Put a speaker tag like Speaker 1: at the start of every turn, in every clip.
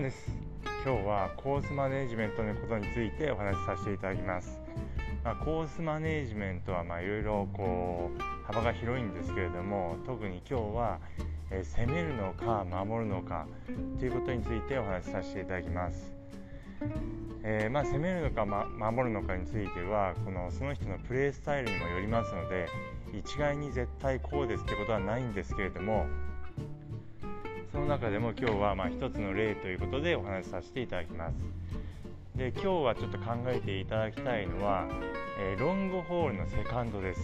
Speaker 1: 山です。今日はコースマネジメントのことについてお話しさせていただきます、まあ、コースマネジメントはまあいろいろこう幅が広いんですけれども特に今日は、えー、攻めるのか守るのかということについてお話しさせていただきます。えー、まあ、攻めるのか、ま、守るのかについてはこのその人のプレースタイルにもよりますので一概に絶対こうですってことはないんですけれどもその中でも今日はまあ一つの例ということでお話しさせていただきます。で今日はちょっと考えていただきたいのは、えー、ロングホールのセカンドです、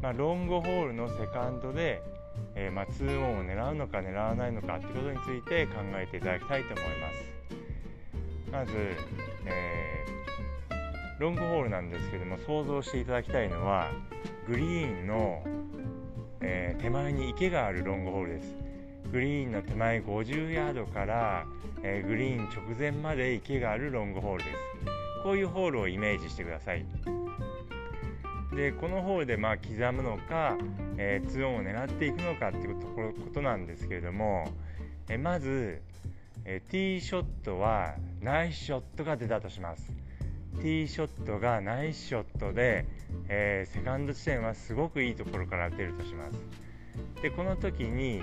Speaker 1: まあ、ロングホールのセカンドで、えー、まあ、2オンを狙うのか狙わないのかということについて考えていただきたいと思います。まず、えー、ロングホールなんですけども想像していただきたいのはグリーンの、え手前に池があるロングホールです。グリーンの手前50ヤードから、えー、グリーン直前まで池があるロングホールです。こういうホールをイメージしてください。でこのホールでまあ刻むのか、えー、2オンを狙っていくのかっていうことなんですけれども、えー、まず、えー、ティーショットはナイスショットが出たとします。ティーショットがナイスショットで、えー、セカンド地点はすごくいいところから出るとします。でこの時に、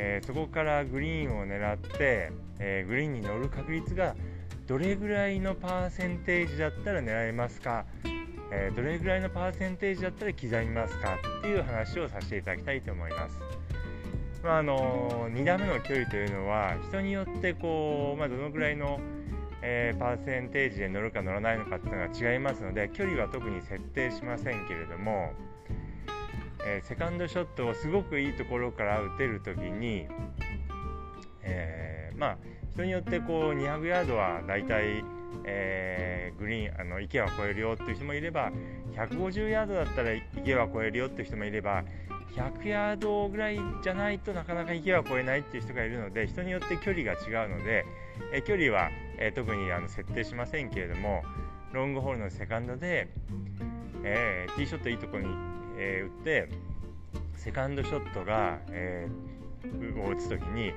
Speaker 1: えー、そこからグリーンを狙って、えー、グリーンに乗る確率がどれぐらいのパーセンテージだったら狙えますか、えー、どれぐらいのパーセンテージだったら刻みますか？っていう話をさせていただきたいと思います。まああの2打目の距離というのは人によってこう、まあ、どのぐらいの、えー、パーセンテージで乗るか乗らないのかっていうのが違いますので距離は特に設定しませんけれども、えー、セカンドショットをすごくいいところから打てる時に、えー、まあ人によってこう200ヤードはだいたい、え、グリーンあの池は越えるよっていう人もいれば150ヤードだったら池は越えるよっていう人もいれば100ヤードぐらいじゃないとなかなか池は越えないっていう人がいるので人によって距離が違うので、え距離は、え特にあの設定しませんけれどもロングホールのセカンドで、えー、ティーショットいいとこにえー、打ってセカンドショットが、えー、を打つ時に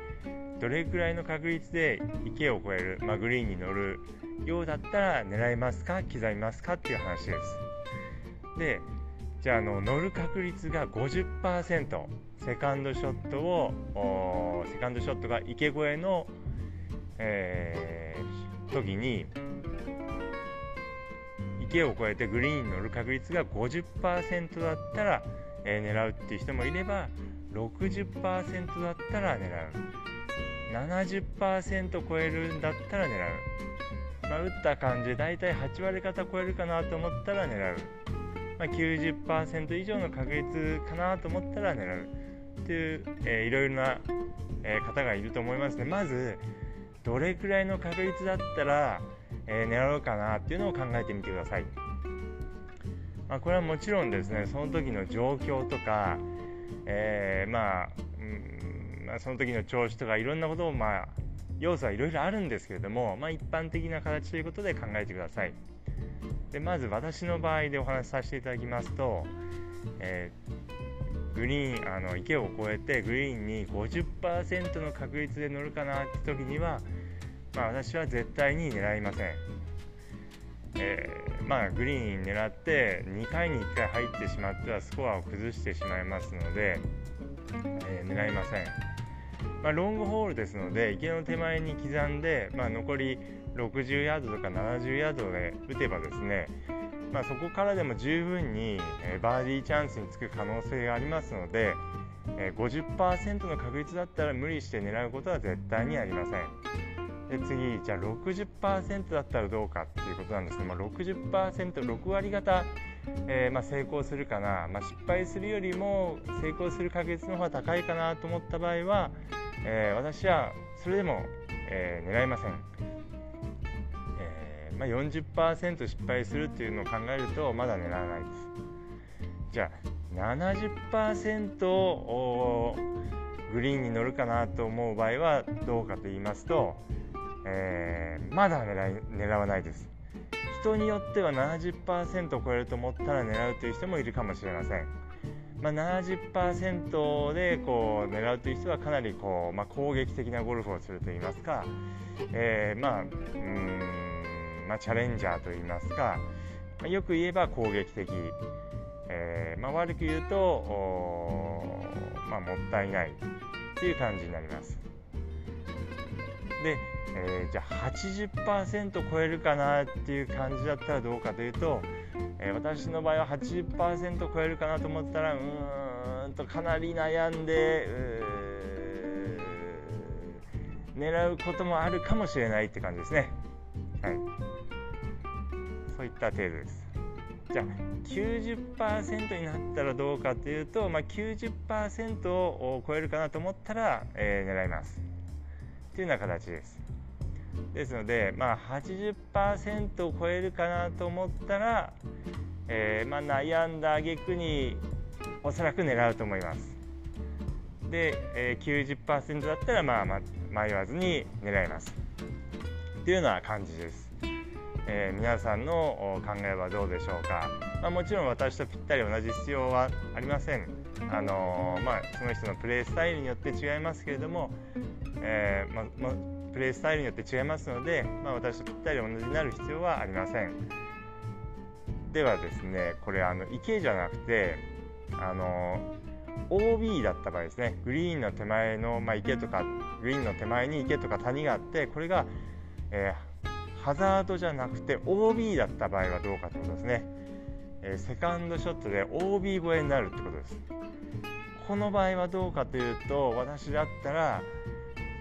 Speaker 1: どれくらいの確率で池を越える、まあ、グリーンに乗るようだったら狙いますか刻みますかっていう話です。でじゃああの乗る確率が50%セカンドショットをセカンドショットが池越えの、えー、時に池を越えてグリーンに乗る確率が50%だったら、えー、狙うっていう人もいれば60%だったら狙う。70%超えるんだったら狙う、まあ、打った感じで大体8割方超えるかなと思ったら狙う、まあ、90%以上の確率かなと思ったら狙う。っていう、えー、いろいろな、えー、方がいると思いますね。まずどれくらいの確率だったらえ、狙うかなっていうのを考えてみてください。まあ、これはもちろんですねその時の状況とか、えー、まあ、うんまあ、その時の調子とかいろんなことを、まあ、要素はいろいろあるんですけれども、まあ、一般的な形ということで考えてください。でまず私の場合でお話しさせていただきますと、えー、グリーンあの池を越えてグリーンに50%の確率で乗るかなって時にはまあ、私は絶対に狙いません。えー、まあ、グリーン狙って2回に1回入ってしまってはスコアを崩してしまいますので、えー、狙いません。まあ、ロングホールですので池の手前に刻んで、まあ、残り60ヤードとか70ヤードで打てばですね、まあ、そこからでも十分に、えバーディーチャンスにつく可能性がありますので、え50%の確率だったら無理して狙うことは絶対にありません。で次じゃあ60%だったらどうかっていうことなんですけども 60%6 割方、えー、まあ、成功するかな、まあ、失敗するよりも成功する確率の方が高いかなと思った場合は、えー、私はそれでも、えー、狙いません。えまあ、40%失敗するっていうのを考えるとまだ狙わないです。じゃあ70%をグリーンに乗るかなと思う場合はどうかと言いますとえー、まだ狙い狙わないです人によっては70%を超えると思ったら狙うという人もいるかもしれませんまあ、70%でこう狙うという人はかなりこう、まあ、攻撃的なゴルフをするといいますか、えー、まあうんまあ、チャレンジャーといいますか、まあ、よく言えば攻撃的、えー、まあ、悪く言うと、まあ、もったいないっていう感じになります。で、えー、じゃあ80%超えるかなっていう感じだったらどうかというと、えー、私の場合は80%超えるかなと思ったらうーんとかなり悩んで狙うこともあるかもしれないって感じですね。はい、そういった程度です。じゃあ90%になったらどうかというと、まあ、90%を超えるかなと思ったら、えー、狙います。というような形です。ですので、まあ、80%を超えるかなと思ったら、えー、まあ、悩んだ挙句におそらく狙うと思います。で、えー、90%だったら、まあ、ま迷わずに狙います。というような感じです。えー、皆さんの考えはどうでしょうか、まあ、もちろん私とぴったり同じ必要はありません、あのー、まあ、その人のプレースタイルによって違いますけれども、えー、ままプレースタイルによって違いますので、まあ、私とぴったり同じになる必要はありません。ではですねこれあの池じゃなくてあの OB だった場合ですねグリーンの手前の、まあ、池とかグリーンの手前に池とか谷があってこれが、えー、ハザードじゃなくて OB だった場合はどうかということですね、え、セカンドショットで OB 越えになるってことです。この場合はどうかというと私だったら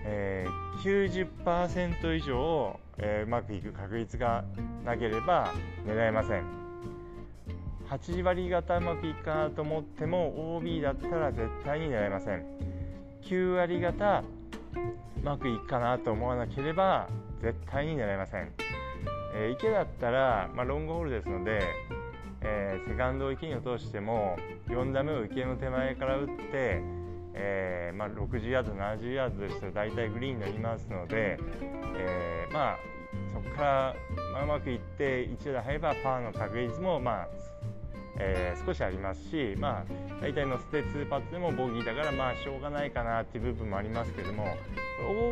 Speaker 1: えー、90%以上、えー、うまくいく確率がなければ狙えません。8割方うまくいくかなと思っても OB だったら絶対に狙えません。9割方うまくいくかなと思わなければ絶対に狙えません、えー、池だったら、まあ、ロングホールですので、えー、セカンドを池に落としても4打目を池の手前から打ってえー、まあ、60ヤード、70ヤードですと大体グリーンになりますので、えー、まあ、そこから、うまくいって1打入ればパーの確率も、まあえー、少しありますし、まあ、大体のステ2パットでもボギーだからまあしょうがないかなっていう部分もありますけども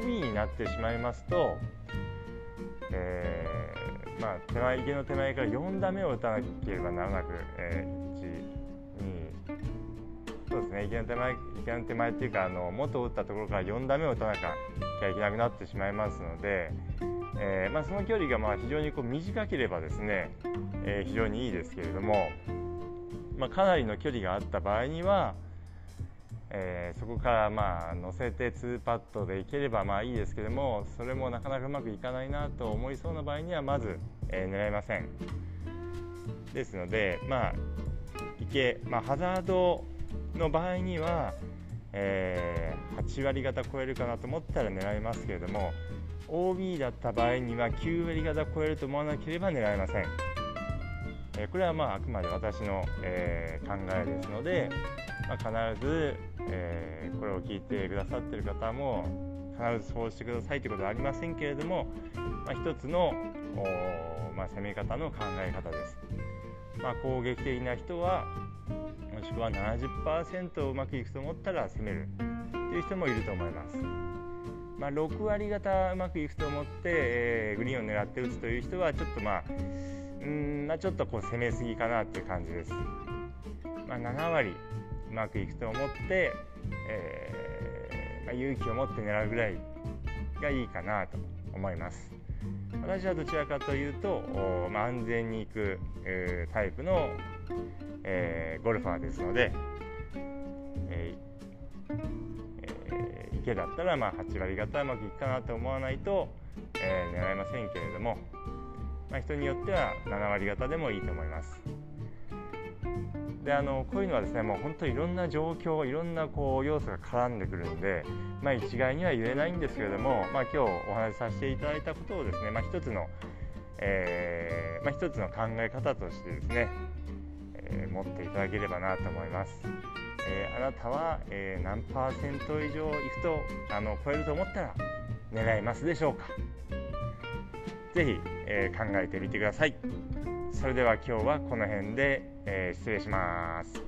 Speaker 1: OB になってしまいますと、えーまあ、手前池の手前から4打目を打たなければならなく、えー、1、2そうですね池の手前池の手前っていうかあの元打ったところから4打目を打たなきゃいけなくなってしまいますので、えー、まあ、その距離がまあ非常にこう短ければですね、えー、非常にいいですけれども、まあ、かなりの距離があった場合には、えー、そこからまあ乗せて2パットでいければまあいいですけどもそれもなかなかうまくいかないなと思いそうな場合にはまず、え狙いません。ですので、まあ、池、まあ、ハザードの場合には、えー、8割方超えるかなと思ったら狙いますけれども OB だった場合には9割方超えると思わなければ狙えません、え、これはまああくまで私の、え、考えですので、まあ、必ず、えこれを聞いてくださってる方も必ずそうしてくださいということはありませんけれども、まあ、一つの、まあ、攻め方の考え方です、まあ、攻撃的な人はもしくは70%うまくいくと思ったら攻めるという人もいると思います。まあ、6割方うまくいくと思って、えー、グリーンを狙って打つという人はちょっとまあうんまあ、ちょっとこう攻めすぎかなっていう感じです。まあ、7割うまくいくと思って、えー、まあ、勇気を持って狙うぐらいがいいかなと思います。私はどちらかというと、まあ、安全にいく、えー、タイプのえー、ゴルファーですので、えーえー、池だったらまあ8割方うまくいくかなと思わないと、えー、狙えませんけれども、まあ、人によっては7割方でもいいと思います。であのこういうのはですねもう本当にいろんな状況いろんなこう要素が絡んでくるんで、まあ、一概には言えないんですけれども、まあ、今日お話しさせていただいたことをですね、まあ、一つの、えーまあ、一つの考え方としてですね、えー、持っていただければなと思います。えー、あなたは、えー、何パーセント以上いくとあの超えると思ったら狙いますでしょうかぜひ、え考えてみてください。それでは今日はこの辺で、えー、失礼します。